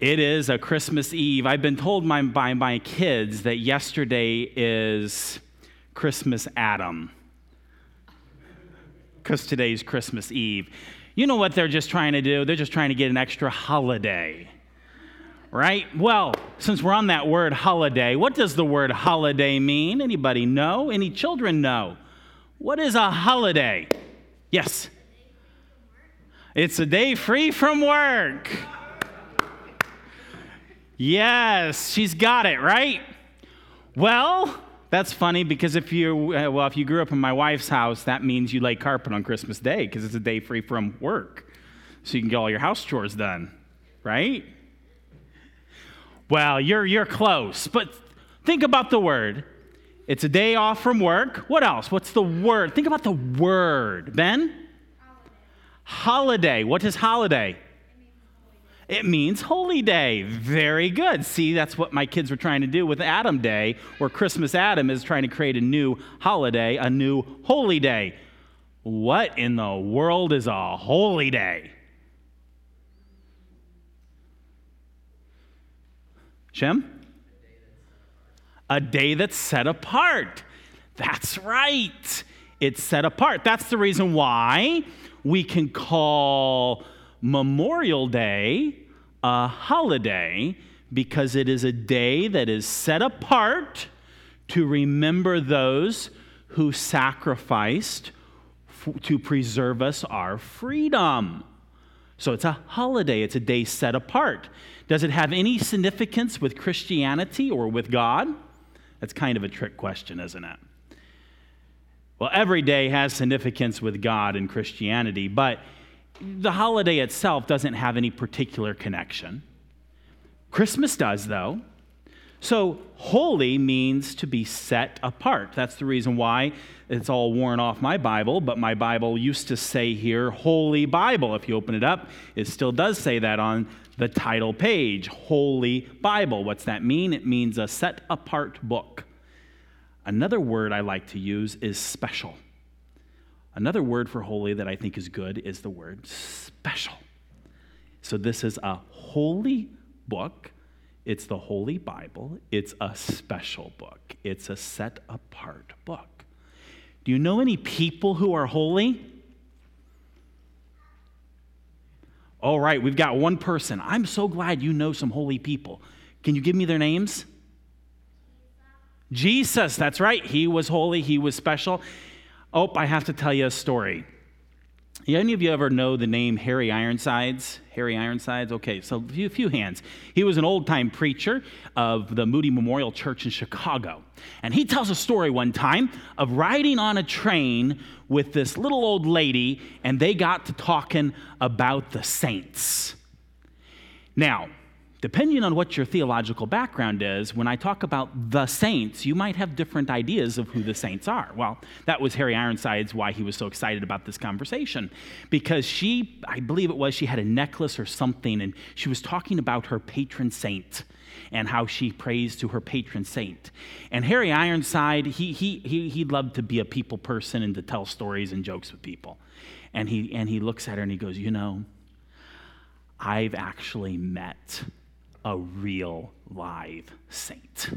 It is a Christmas Eve. I've been told my, by my kids that yesterday is Christmas Adam because today's Christmas Eve. You know what they're just trying to do? They're just trying to get an extra holiday. Right? Well, since we're on that word holiday, what does the word holiday mean? Anybody know? Any children know? What is a holiday? Yes. It's a day free from work. Yes, she's got it, right? Well, that's funny because if you uh, well if you grew up in my wife's house, that means you lay carpet on Christmas Day because it's a day free from work. So you can get all your house chores done, right? Well, you're you're close, but think about the word. It's a day off from work. What else? What's the word? Think about the word. Ben? Holiday. holiday. What is holiday? It means holy day. Very good. See, that's what my kids were trying to do with Adam Day, or Christmas Adam is trying to create a new holiday, a new holy day. What in the world is a holy day? Shem? A day that's set apart. That's right. It's set apart. That's the reason why we can call Memorial Day a holiday because it is a day that is set apart to remember those who sacrificed f- to preserve us our freedom. So it's a holiday, it's a day set apart. Does it have any significance with Christianity or with God? That's kind of a trick question, isn't it? Well, every day has significance with God and Christianity, but the holiday itself doesn't have any particular connection. Christmas does, though. So, holy means to be set apart. That's the reason why it's all worn off my Bible, but my Bible used to say here, Holy Bible. If you open it up, it still does say that on the title page, Holy Bible. What's that mean? It means a set apart book. Another word I like to use is special. Another word for holy that I think is good is the word special. So this is a holy book. It's the Holy Bible. It's a special book. It's a set apart book. Do you know any people who are holy? All right, we've got one person. I'm so glad you know some holy people. Can you give me their names? Jesus, that's right. He was holy, he was special. Oh, I have to tell you a story. Any of you ever know the name Harry Ironsides? Harry Ironsides? Okay, so a few, few hands. He was an old time preacher of the Moody Memorial Church in Chicago. And he tells a story one time of riding on a train with this little old lady, and they got to talking about the saints. Now, depending on what your theological background is, when I talk about the saints, you might have different ideas of who the saints are. Well, that was Harry Ironsides why he was so excited about this conversation. Because she, I believe it was, she had a necklace or something, and she was talking about her patron saint and how she prays to her patron saint. And Harry Ironside, he, he, he, he loved to be a people person and to tell stories and jokes with people. And he, and he looks at her and he goes, You know, I've actually met a real live saint.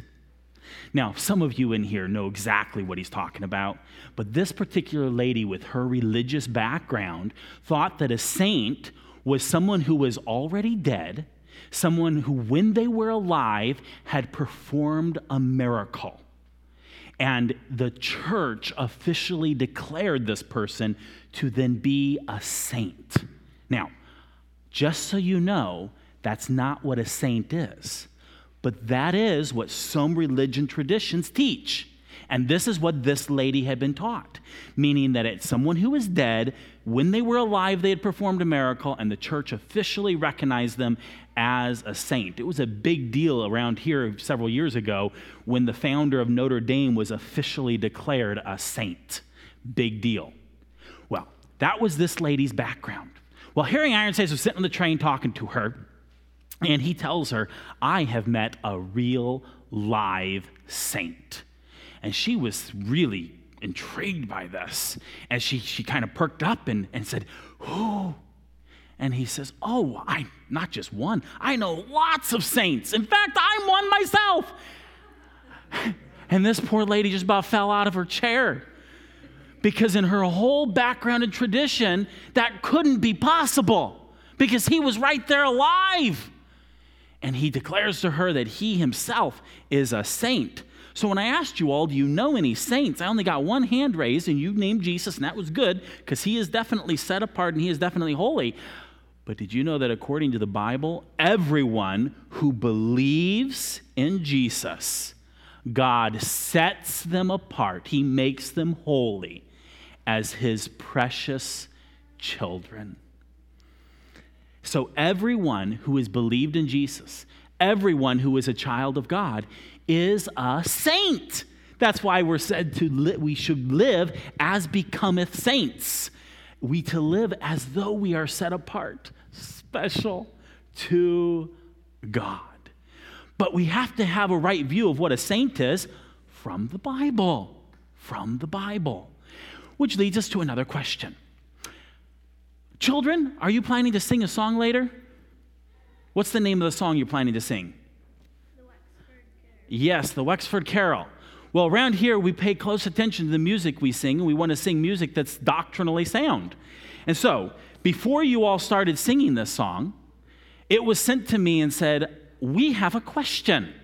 Now, some of you in here know exactly what he's talking about, but this particular lady with her religious background thought that a saint was someone who was already dead, someone who, when they were alive, had performed a miracle. And the church officially declared this person to then be a saint. Now, just so you know, that's not what a saint is. But that is what some religion traditions teach. And this is what this lady had been taught, meaning that it's someone who is dead. When they were alive, they had performed a miracle, and the church officially recognized them as a saint. It was a big deal around here several years ago when the founder of Notre Dame was officially declared a saint. Big deal. Well, that was this lady's background. Well, Harry Ironsides was sitting on the train talking to her, and he tells her, I have met a real live saint. And she was really intrigued by this. And she, she kind of perked up and, and said, Who? And he says, Oh, I'm not just one, I know lots of saints. In fact, I'm one myself. And this poor lady just about fell out of her chair because, in her whole background and tradition, that couldn't be possible because he was right there alive. And he declares to her that he himself is a saint. So when I asked you all, do you know any saints? I only got one hand raised, and you named Jesus, and that was good because he is definitely set apart and he is definitely holy. But did you know that according to the Bible, everyone who believes in Jesus, God sets them apart, He makes them holy as His precious children. So, everyone who has believed in Jesus, everyone who is a child of God, is a saint. That's why we're said to li- we should live as becometh saints. We to live as though we are set apart, special to God. But we have to have a right view of what a saint is from the Bible. From the Bible. Which leads us to another question. Children, are you planning to sing a song later? What's the name of the song you're planning to sing? The Wexford Carol. yes, the Wexford Carol. Well, around here, we pay close attention to the music we sing, and we want to sing music that's doctrinally sound. And so, before you all started singing this song, it was sent to me and said, We have a question.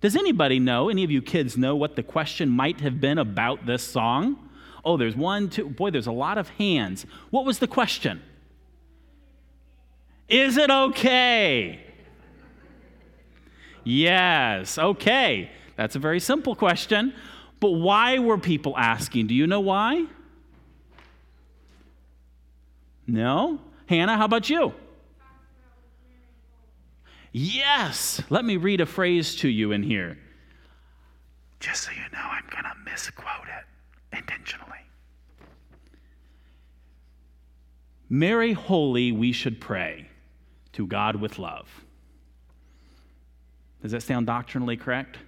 Does anybody know, any of you kids know what the question might have been about this song? Oh, there's one, two, boy, there's a lot of hands. What was the question? Is it okay? Yes, okay. That's a very simple question. But why were people asking? Do you know why? No? Hannah, how about you? Yes. Let me read a phrase to you in here. Just so you know, I'm going to misquote it intentionally. Mary holy, we should pray to God with love. Does that sound doctrinally correct?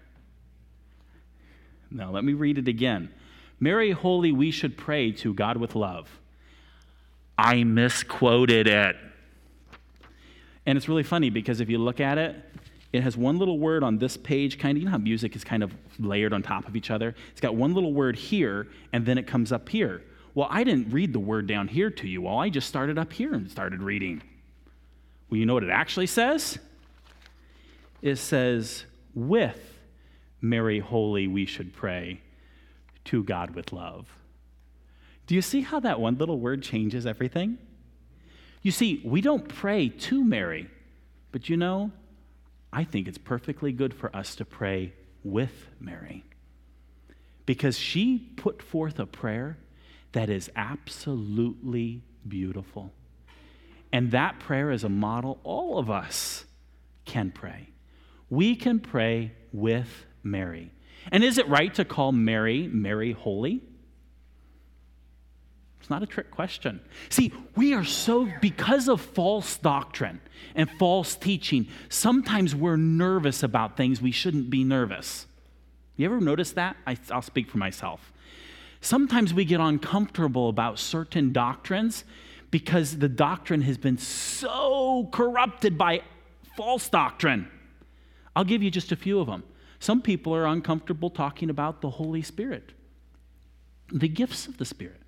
Now, let me read it again. Mary holy, we should pray to God with love. I misquoted it. And it's really funny because if you look at it, it has one little word on this page, kind of, you know how music is kind of layered on top of each other? It's got one little word here, and then it comes up here. Well, I didn't read the word down here to you all. I just started up here and started reading. Well, you know what it actually says? it says, with Mary Holy, we should pray to God with love. Do you see how that one little word changes everything? You see, we don't pray to Mary, but you know, I think it's perfectly good for us to pray with Mary because she put forth a prayer that is absolutely beautiful. And that prayer is a model all of us can pray we can pray with Mary. And is it right to call Mary Mary Holy? It's not a trick question. See, we are so, because of false doctrine and false teaching, sometimes we're nervous about things we shouldn't be nervous. You ever notice that? I, will speak for myself. Sometimes we get uncomfortable about certain doctrines because the doctrine has been so corrupted by false doctrine. I'll give you just a few of them. Some people are uncomfortable talking about the Holy Spirit, the gifts of the Spirit.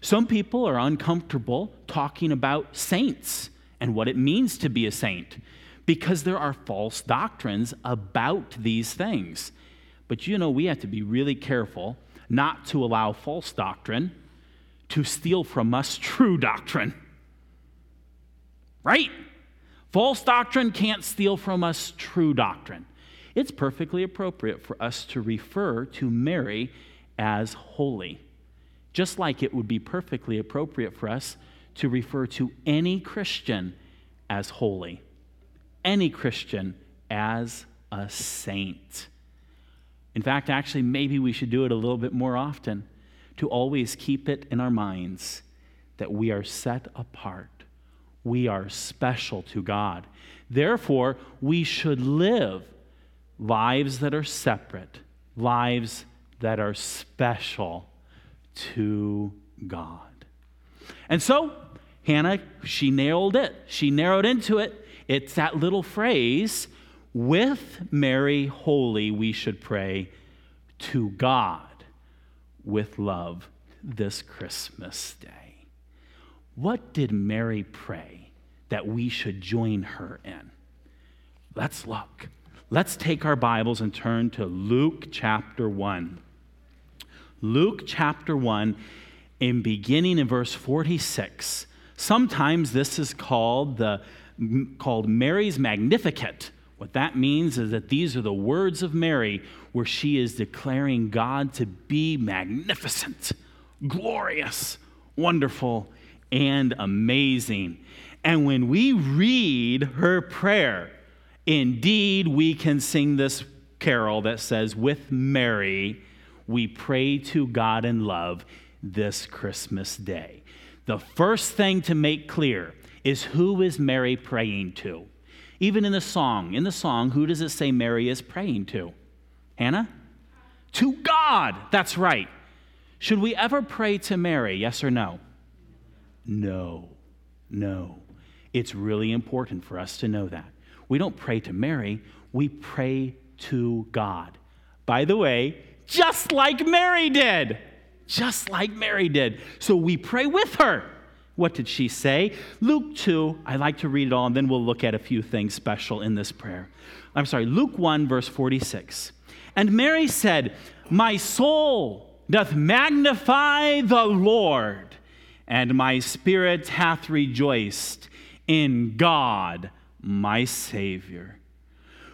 Some people are uncomfortable talking about saints and what it means to be a saint because there are false doctrines about these things. But you know, we have to be really careful not to allow false doctrine to steal from us true doctrine. Right? False doctrine can't steal from us true doctrine. It's perfectly appropriate for us to refer to Mary as holy, just like it would be perfectly appropriate for us to refer to any Christian as holy, any Christian as a saint. In fact, actually, maybe we should do it a little bit more often to always keep it in our minds that we are set apart we are special to God. Therefore, we should live lives that are separate, lives that are special to God. And so, Hannah, she nailed it. She narrowed into it. It's that little phrase with Mary holy, we should pray to God with love this Christmas day. What did Mary pray that we should join her in? Let's look. Let's take our Bibles and turn to Luke chapter 1. Luke chapter 1, in beginning in verse 46. Sometimes this is called the called Mary's Magnificat. What that means is that these are the words of Mary where she is declaring God to be magnificent, glorious, wonderful, and amazing. And when we read her prayer, indeed we can sing this carol that says, With Mary, we pray to God in love this Christmas day. The first thing to make clear is who is Mary praying to? Even in the song, in the song, who does it say Mary is praying to? Hannah? To God. That's right. Should we ever pray to Mary? Yes or no? No. No. It's really important for us to know that. We don't pray to Mary, we pray to God. By the way, just like Mary did. Just like Mary did. So we pray with her. What did she say? Luke 2, I like to read it all, and then we'll look at a few things special in this prayer. I'm sorry, Luke 1, verse 46. And Mary said, My soul doth magnify the Lord, and my spirit hath rejoiced in God my Savior.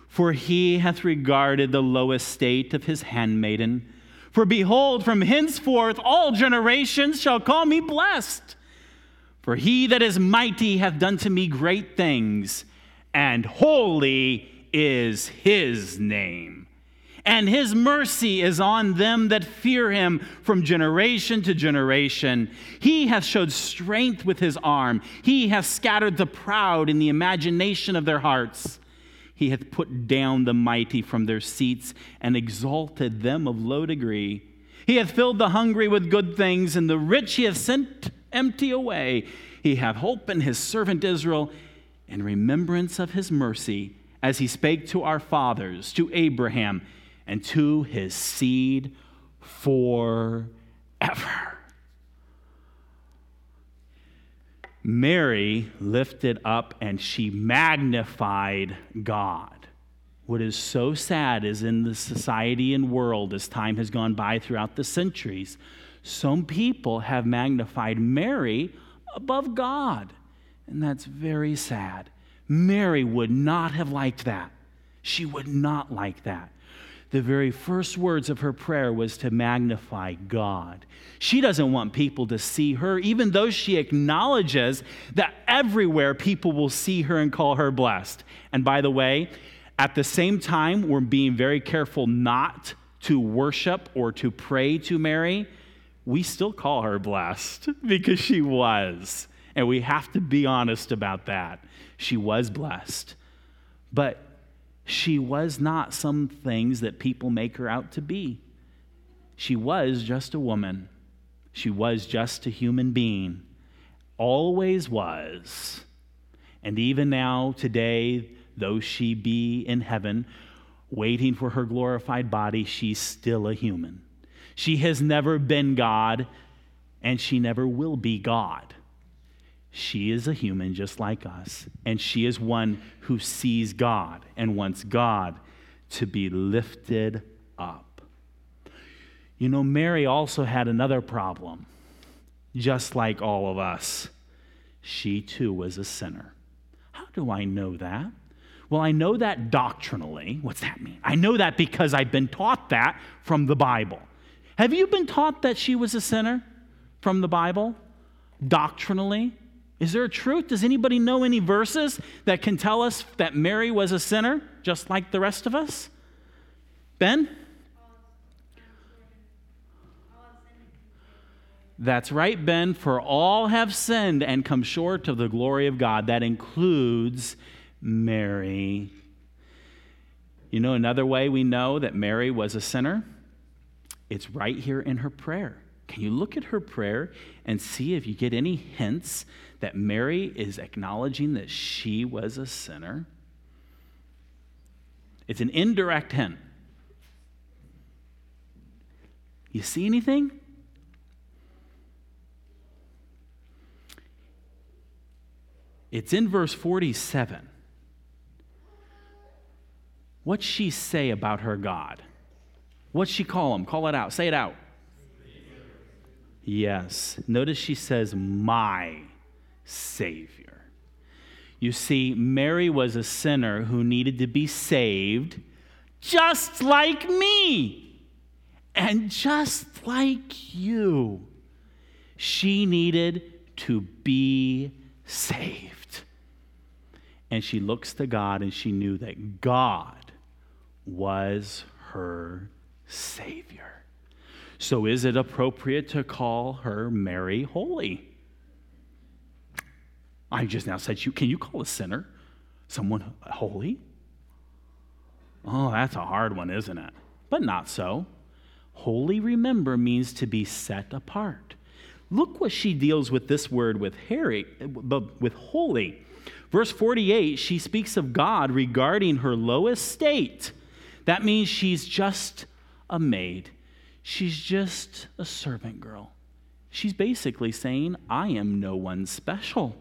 For he hath regarded the low estate of his handmaiden. For behold, from henceforth all generations shall call me blessed. For he that is mighty hath done to me great things, and holy is his name. And his mercy is on them that fear him from generation to generation. He hath showed strength with his arm. He hath scattered the proud in the imagination of their hearts. He hath put down the mighty from their seats and exalted them of low degree. He hath filled the hungry with good things, and the rich he hath sent empty away. He hath hope in his servant Israel in remembrance of his mercy, as he spake to our fathers, to Abraham, and to his seed forever. Mary lifted up and she magnified God. What is so sad is in the society and world, as time has gone by throughout the centuries, some people have magnified Mary above God. And that's very sad. Mary would not have liked that. She would not like that. The very first words of her prayer was to magnify God. She doesn't want people to see her, even though she acknowledges that everywhere people will see her and call her blessed. And by the way, at the same time, we're being very careful not to worship or to pray to Mary we still call her blessed because she was. And we have to be honest about that. She was blessed. But she was not some things that people make her out to be. She was just a woman, she was just a human being, always was. And even now, today, though she be in heaven, waiting for her glorified body, she's still a human. She has never been God, and she never will be God. She is a human just like us, and she is one who sees God and wants God to be lifted up. You know, Mary also had another problem, just like all of us. She too was a sinner. How do I know that? Well, I know that doctrinally. What's that mean? I know that because I've been taught that from the Bible. Have you been taught that she was a sinner from the Bible? Doctrinally? Is there a truth? Does anybody know any verses that can tell us that Mary was a sinner, just like the rest of us? Ben? That's right, Ben. For all have sinned and come short of the glory of God. That includes Mary. You know, another way we know that Mary was a sinner? It's right here in her prayer. Can you look at her prayer and see if you get any hints that Mary is acknowledging that she was a sinner? It's an indirect hint. You see anything? It's in verse 47. What's she say about her God? What's she call him? Call it out. Say it out. Yes. Notice she says, My Savior. You see, Mary was a sinner who needed to be saved just like me and just like you. She needed to be saved. And she looks to God and she knew that God was her Savior. So, is it appropriate to call her Mary Holy? I just now said, you, can you call a sinner someone holy? Oh, that's a hard one, isn't it? But not so. Holy, remember, means to be set apart. Look what she deals with this word with Harry, but with holy. Verse 48, she speaks of God regarding her lowest state that means she's just a maid. She's just a servant girl. She's basically saying, I am no one special.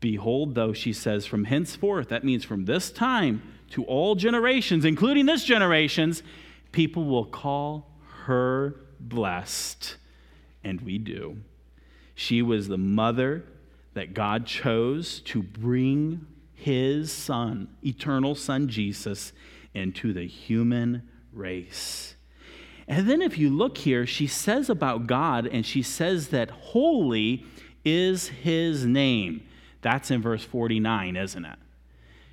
Behold, though, she says, from henceforth, that means from this time to all generations, including this generation's, people will call her blessed. And we do. She was the mother that God chose to bring his son, eternal son Jesus, into the human race. And then, if you look here, she says about God, and she says that holy is his name. That's in verse 49, isn't it?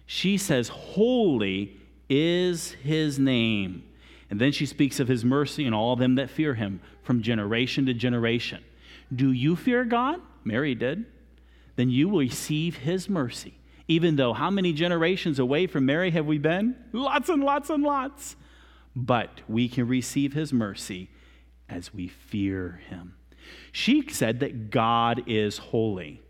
She says, Holy is his name. And then she speaks of his mercy and all them that fear him from generation to generation. Do you fear God? Mary did. Then you will receive his mercy even though how many generations away from Mary have we been? Lots and lots and lots. But we can receive his mercy as we fear him. She said that God is holy.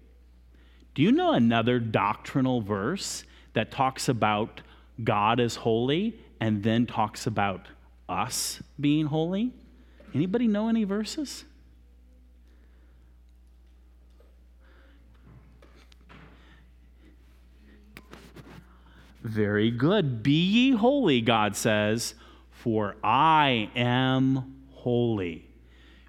Do you know another doctrinal verse that talks about God is holy and then talks about us being holy? Anybody know any verses? Very good. Be ye holy, God says, for I am holy.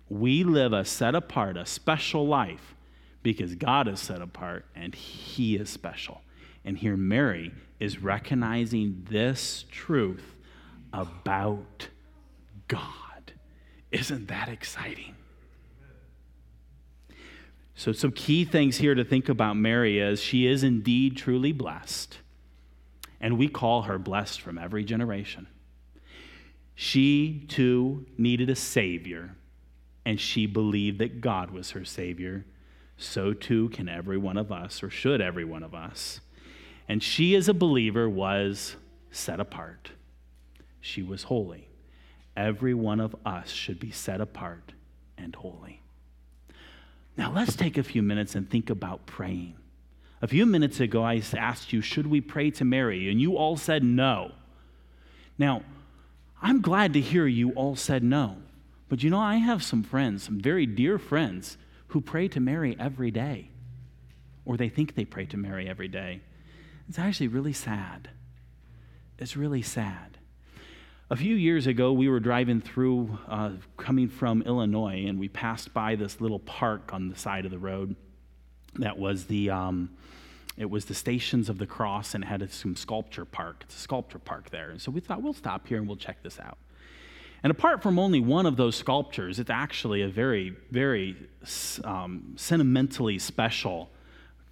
We live a set apart, a special life because God is set apart and He is special. And here Mary is recognizing this truth about God. Isn't that exciting? So, some key things here to think about Mary is she is indeed truly blessed and we call her blessed from every generation. She too needed a Savior, and she believed that God was her Savior. So too can every one of us, or should every one of us. And she, as a believer, was set apart. She was holy. Every one of us should be set apart and holy. Now, let's take a few minutes and think about praying. A few minutes ago, I asked you, should we pray to Mary? And you all said no. Now, I'm glad to hear you all said no. But you know, I have some friends, some very dear friends, who pray to Mary every day, or they think they pray to Mary every day. It's actually really sad. It's really sad. A few years ago, we were driving through, uh, coming from Illinois, and we passed by this little park on the side of the road that was the um, it was the Stations of the Cross and had some sculpture park. It's a sculpture park there. And so we thought, we'll stop here and we'll check this out. And apart from only one of those sculptures, it's actually a very, very um, sentimentally special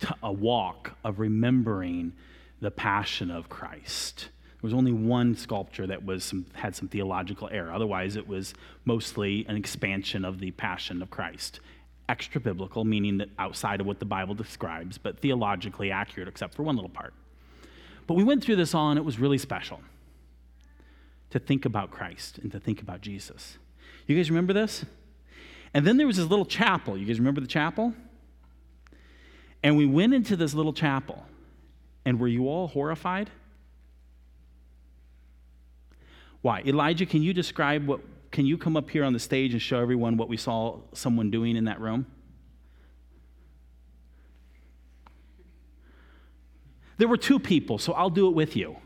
t- a walk of remembering the passion of Christ. There was only one sculpture that was some, had some theological error. Otherwise, it was mostly an expansion of the passion of Christ extra biblical, meaning that outside of what the Bible describes, but theologically accurate, except for one little part. But we went through this all, and it was really special to think about Christ and to think about Jesus. You guys remember this? And then there was this little chapel. You guys remember the chapel? And we went into this little chapel. And were you all horrified? Why? Elijah, can you describe what, can you come up here on the stage and show everyone what we saw someone doing in that room? There were two people, so I'll do it with you.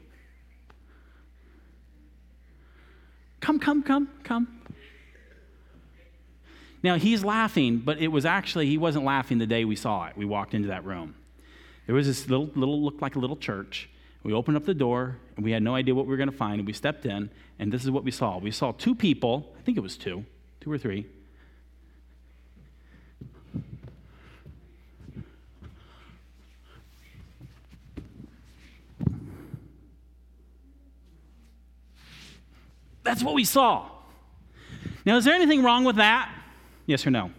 Come, come, come, come. Now he's laughing, but it was actually, he wasn't laughing the day we saw it. We walked into that room. There was this little, little looked like a little church. We opened up the door, and we had no idea what we were going to find. And we stepped in, and this is what we saw. We saw two people, I think it was two, two or three. That's what we saw. Now, is there anything wrong with that? Yes or no?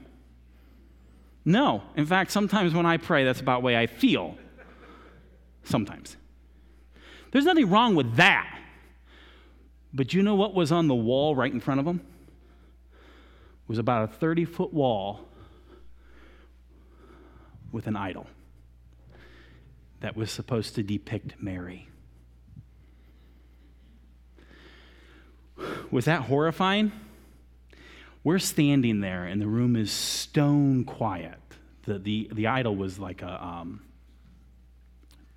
No. In fact, sometimes when I pray, that's about the way I feel. Sometimes. There's nothing wrong with that. But you know what was on the wall right in front of them? It was about a 30 foot wall with an idol that was supposed to depict Mary. Was that horrifying? We're standing there, and the room is stone quiet. The, the, the idol was like a, um,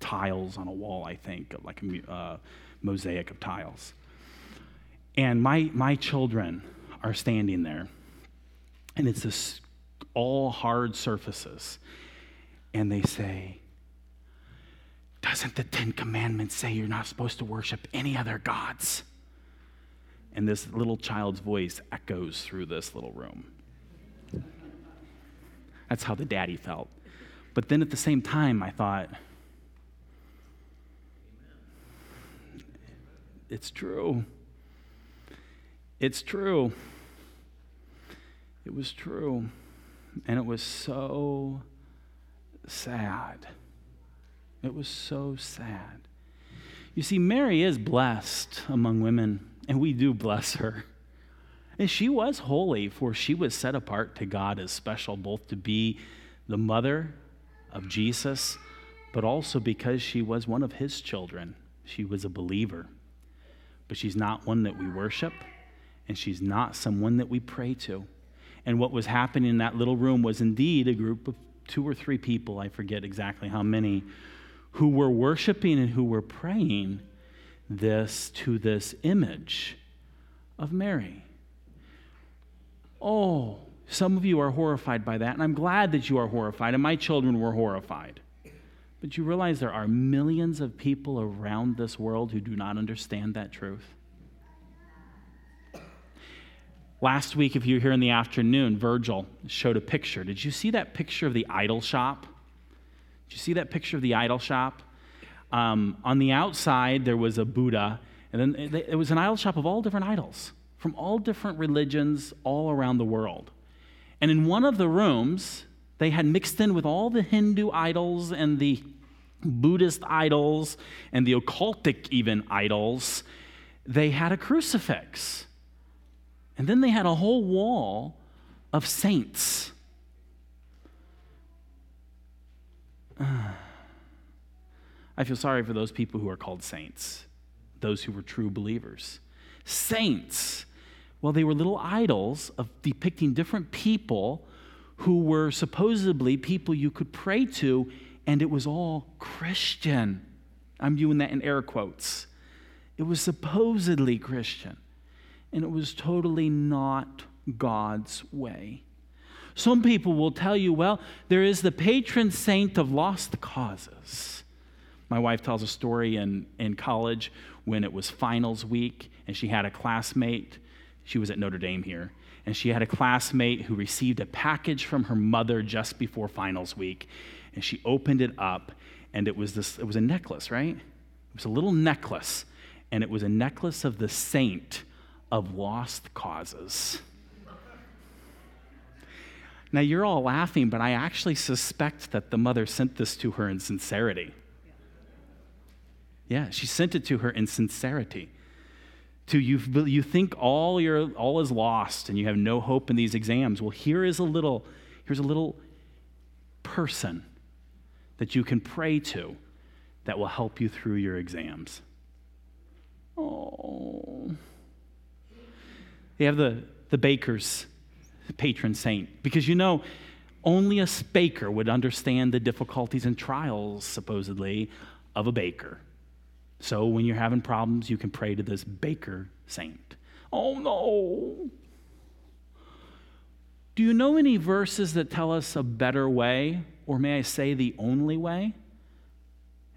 tiles on a wall, I think, like a uh, mosaic of tiles. And my, my children are standing there, and it's this all hard surfaces. And they say, Doesn't the Ten Commandments say you're not supposed to worship any other gods? And this little child's voice echoes through this little room. That's how the daddy felt. But then at the same time, I thought, It's true. It's true. It was true. And it was so sad. It was so sad. You see, Mary is blessed among women, and we do bless her. And she was holy, for she was set apart to God as special, both to be the mother of Jesus, but also because she was one of his children. She was a believer but she's not one that we worship, and she's not someone that we pray to. And what was happening in that little room was indeed a group of two or three people, I forget exactly how many, who were worshiping and who were praying this to this image of Mary. Oh, some of you are horrified by that, and I'm glad that you are horrified, and my children were horrified. But you realize there are millions of people around this world who do not understand that truth? Last week, if you were here in the afternoon, Virgil showed a picture. Did you see that picture of the idol shop? Did you see that picture of the idol shop? Um, on the outside, there was a Buddha, and then it was an idol shop of all different idols from all different religions all around the world. And in one of the rooms, they had mixed in with all the Hindu idols and the Buddhist idols and the occultic, even idols. They had a crucifix. And then they had a whole wall of saints. I feel sorry for those people who are called saints, those who were true believers. Saints, well, they were little idols of depicting different people who were supposedly people you could pray to, and it was all Christian. I'm doing that in air quotes. It was supposedly Christian, and it was totally not God's way. Some people will tell you, well, there is the patron saint of lost causes. My wife tells a story in, in college when it was finals week, and she had a classmate. She was at Notre Dame here and she had a classmate who received a package from her mother just before finals week. And she opened it up, and it was this it was a necklace, right? It was a little necklace, and it was a necklace of the saint of lost causes. Now you're all laughing, but I actually suspect that the mother sent this to her in sincerity. Yeah, she sent it to her in sincerity. To you, you think all, your, all is lost and you have no hope in these exams. Well, here is a little, here's a little person that you can pray to that will help you through your exams. Oh. They have the, the baker's patron saint because you know, only a baker would understand the difficulties and trials, supposedly, of a baker. So when you're having problems, you can pray to this baker saint. Oh no. Do you know any verses that tell us a better way, or may I say the only way?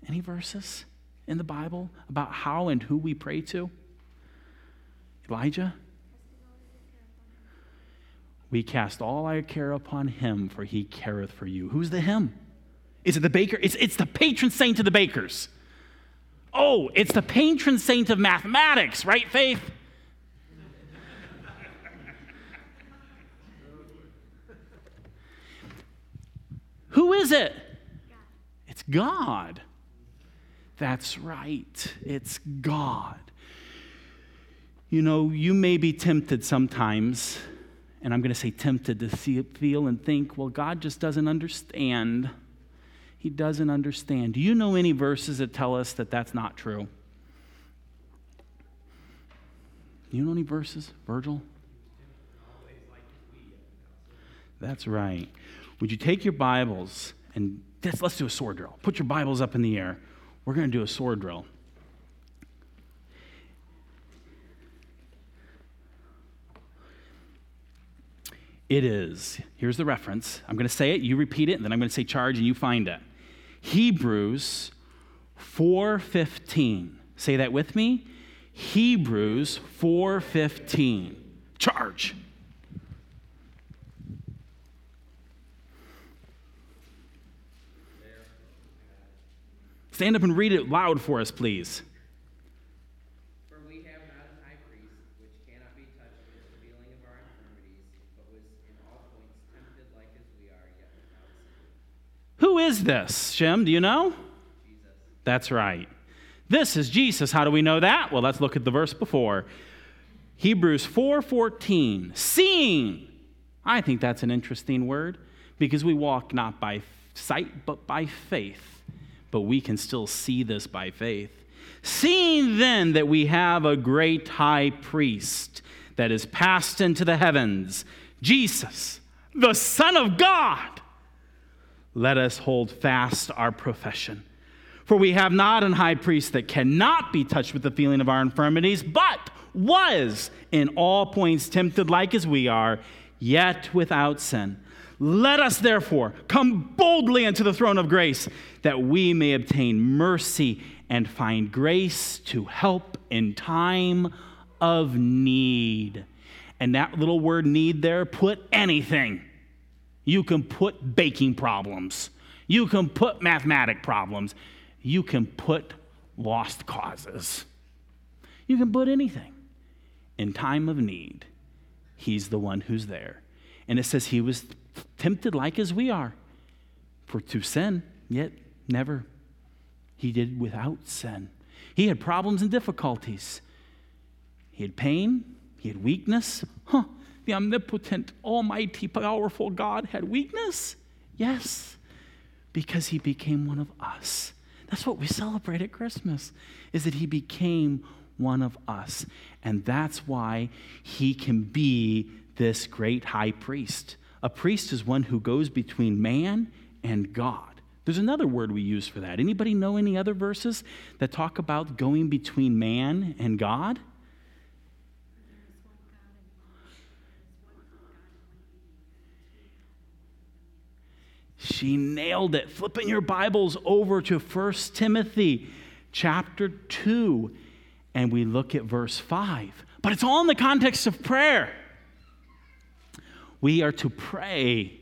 Any verses in the Bible about how and who we pray to? Elijah? We cast all our care upon him, for he careth for you. Who's the him? Is it the baker? It's, it's the patron saint of the bakers. Oh, it's the patron saint of mathematics, right, Faith? Who is it? It's God. That's right. It's God. You know, you may be tempted sometimes, and I'm going to say tempted to see, feel and think, well, God just doesn't understand. He doesn't understand. Do you know any verses that tell us that that's not true? Do you know any verses? Virgil? That's right. Would you take your Bibles and let's, let's do a sword drill? Put your Bibles up in the air. We're going to do a sword drill. It is, here's the reference. I'm going to say it, you repeat it, and then I'm going to say charge, and you find it. Hebrews 4:15. Say that with me. Hebrews 4:15. Charge. Stand up and read it loud for us, please. For we have not a high priest which cannot be touched with the feeling of our infirmities, but was in all points tempted like as we are, yet without sin. Who is this, Shem? Do you know? Jesus. That's right. This is Jesus. How do we know that? Well, let's look at the verse before. Hebrews 4:14. Seeing. I think that's an interesting word because we walk not by sight but by faith. But we can still see this by faith. Seeing then that we have a great high priest that is passed into the heavens, Jesus, the Son of God, let us hold fast our profession. For we have not an high priest that cannot be touched with the feeling of our infirmities, but was in all points tempted like as we are, yet without sin. Let us therefore come boldly into the throne of grace that we may obtain mercy and find grace to help in time of need. And that little word need there, put anything. You can put baking problems. You can put mathematic problems. You can put lost causes. You can put anything. In time of need, He's the one who's there. And it says He was tempted like as we are for to sin, yet never. He did without sin. He had problems and difficulties. He had pain, he had weakness. Huh, the omnipotent, almighty, powerful God had weakness? Yes, because he became one of us. That's what we celebrate at Christmas, is that he became one of us. And that's why he can be this great high priest. A priest is one who goes between man and God. There's another word we use for that. Anybody know any other verses that talk about going between man and God? She nailed it. Flipping your Bibles over to 1 Timothy chapter 2, and we look at verse 5. But it's all in the context of prayer. We are to pray.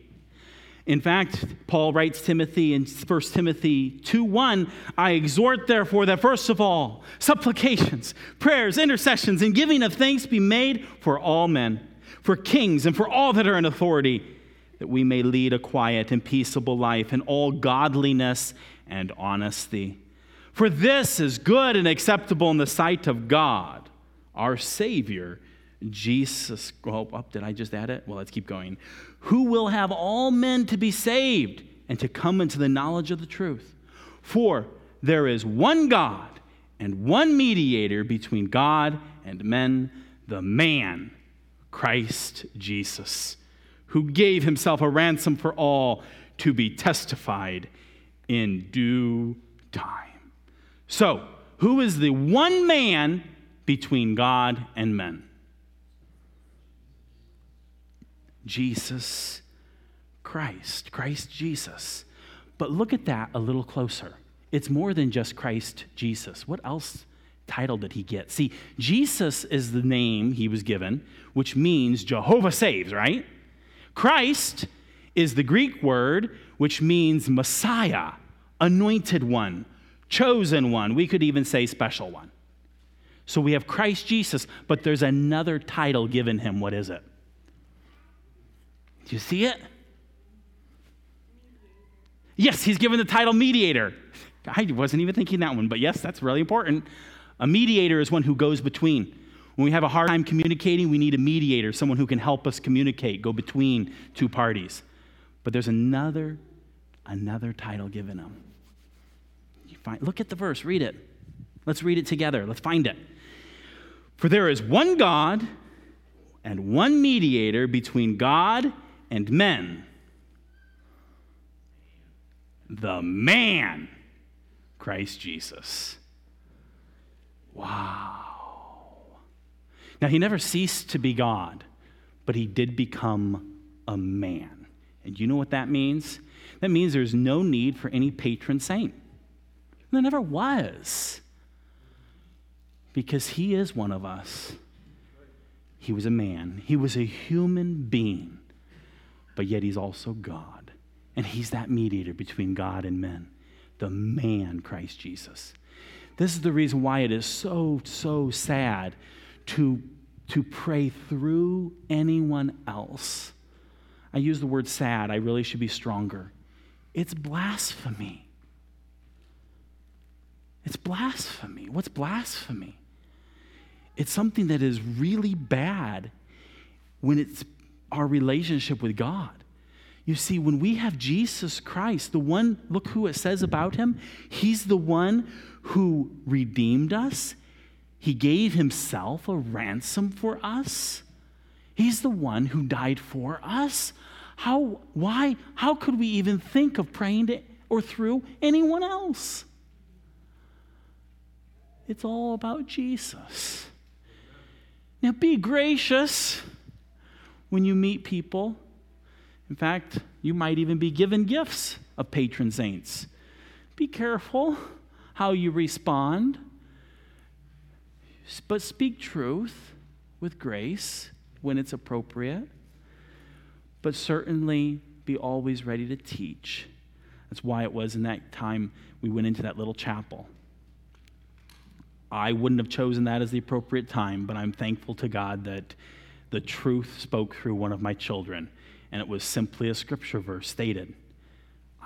In fact, Paul writes Timothy in 1 Timothy 2 1, I exhort therefore that first of all, supplications, prayers, intercessions, and giving of thanks be made for all men, for kings, and for all that are in authority, that we may lead a quiet and peaceable life in all godliness and honesty. For this is good and acceptable in the sight of God our Savior, Jesus. Oh, oh, did I just add it? Well, let's keep going. Who will have all men to be saved and to come into the knowledge of the truth. For there is one God and one mediator between God and men, the man, Christ Jesus, who gave himself a ransom for all to be testified in due time. So, who is the one man between God and men? Jesus Christ, Christ Jesus. But look at that a little closer. It's more than just Christ Jesus. What else title did he get? See, Jesus is the name he was given, which means Jehovah saves, right? Christ is the Greek word which means Messiah, anointed one, chosen one. We could even say special one. So we have Christ Jesus, but there's another title given him. What is it? Do you see it? Yes, he's given the title mediator. I wasn't even thinking that one, but yes, that's really important. A mediator is one who goes between. When we have a hard time communicating, we need a mediator, someone who can help us communicate, go between two parties. But there's another, another title given him. You find, look at the verse, read it. Let's read it together. Let's find it. For there is one God and one mediator between God and men the man, Christ Jesus. Wow. Now, he never ceased to be God, but he did become a man. And you know what that means? That means there's no need for any patron saint. There never was. Because he is one of us. He was a man, he was a human being, but yet he's also God. And he's that mediator between God and men, the man, Christ Jesus. This is the reason why it is so, so sad to, to pray through anyone else. I use the word sad, I really should be stronger. It's blasphemy. It's blasphemy. What's blasphemy? It's something that is really bad when it's our relationship with God. You see, when we have Jesus Christ, the one, look who it says about him. He's the one who redeemed us. He gave himself a ransom for us. He's the one who died for us. How, why, how could we even think of praying to or through anyone else? It's all about Jesus. Now, be gracious when you meet people in fact, you might even be given gifts of patron saints. Be careful how you respond, but speak truth with grace when it's appropriate, but certainly be always ready to teach. That's why it was in that time we went into that little chapel. I wouldn't have chosen that as the appropriate time, but I'm thankful to God that the truth spoke through one of my children and it was simply a scripture verse stated.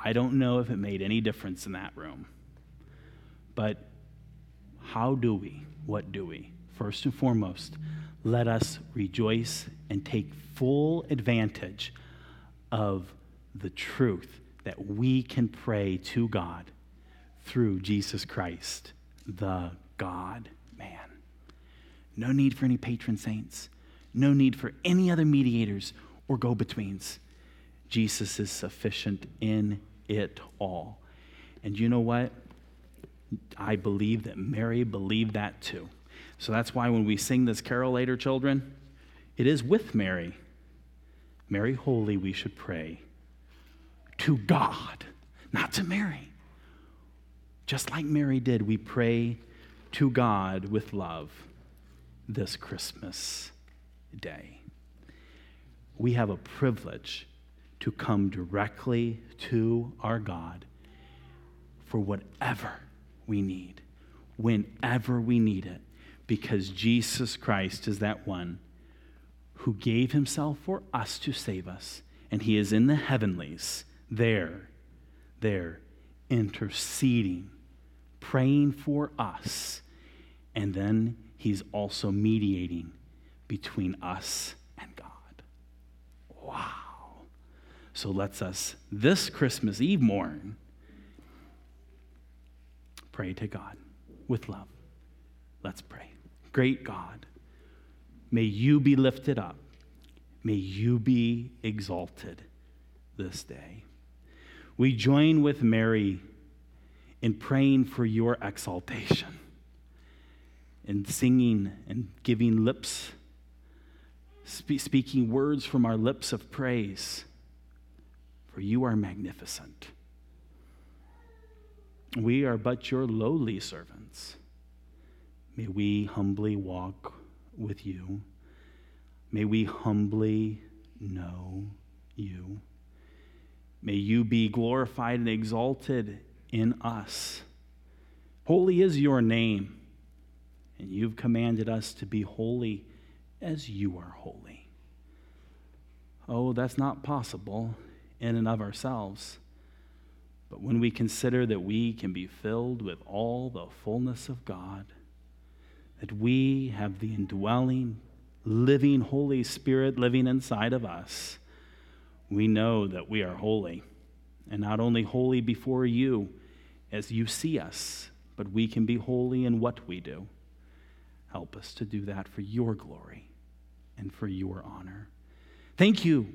I don't know if it made any difference in that room. But how do we? What do we? First and foremost, let us rejoice and take full advantage of the truth that we can pray to God through Jesus Christ, the God man. No need for any patron saints, no need for any other mediators or go betweens. Jesus is sufficient in it all. And you know what? I believe that Mary believed that too. So that's why when we sing this carol later, children, it is with Mary. Mary Holy, we should pray to God, not to Mary. Just like Mary did, we pray to God with love this Christmas day we have a privilege to come directly to our God for whatever we need, whenever we need it, because Jesus Christ is that one who gave himself for us to save us. And he is in the heavenlies, there, there, interceding, praying for us. And then He's also mediating between us and God. Wow. So let's us this Christmas Eve morn pray to God with love. Let's pray. Great God, may you be lifted up. May you be exalted this day. We join with Mary in praying for your exaltation, in singing and giving lips, spe- speaking words from our lips of praise, for you are magnificent. We are but your lowly servants. May we humbly walk with you. May we humbly know you. May you be glorified and exalted in us. Holy is your name, and you've commanded us to be holy as you are holy. Oh, that's not possible in and of ourselves. But when we consider that we can be filled with all the fullness of God, that we have the indwelling, living Holy Spirit living inside of us, we know that we are holy. And not only holy before you as you see us, but we can be holy in what we do. Help us to do that for your glory and for your honor. Thank you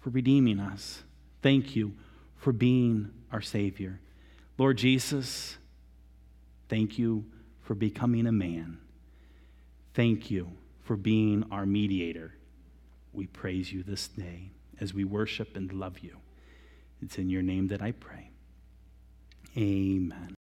for redeeming us. Thank you for being our Savior. Lord Jesus, thank you for becoming a man. Thank you for being our mediator. We praise you this day as we worship and love you. It's in your name that I pray. Amen.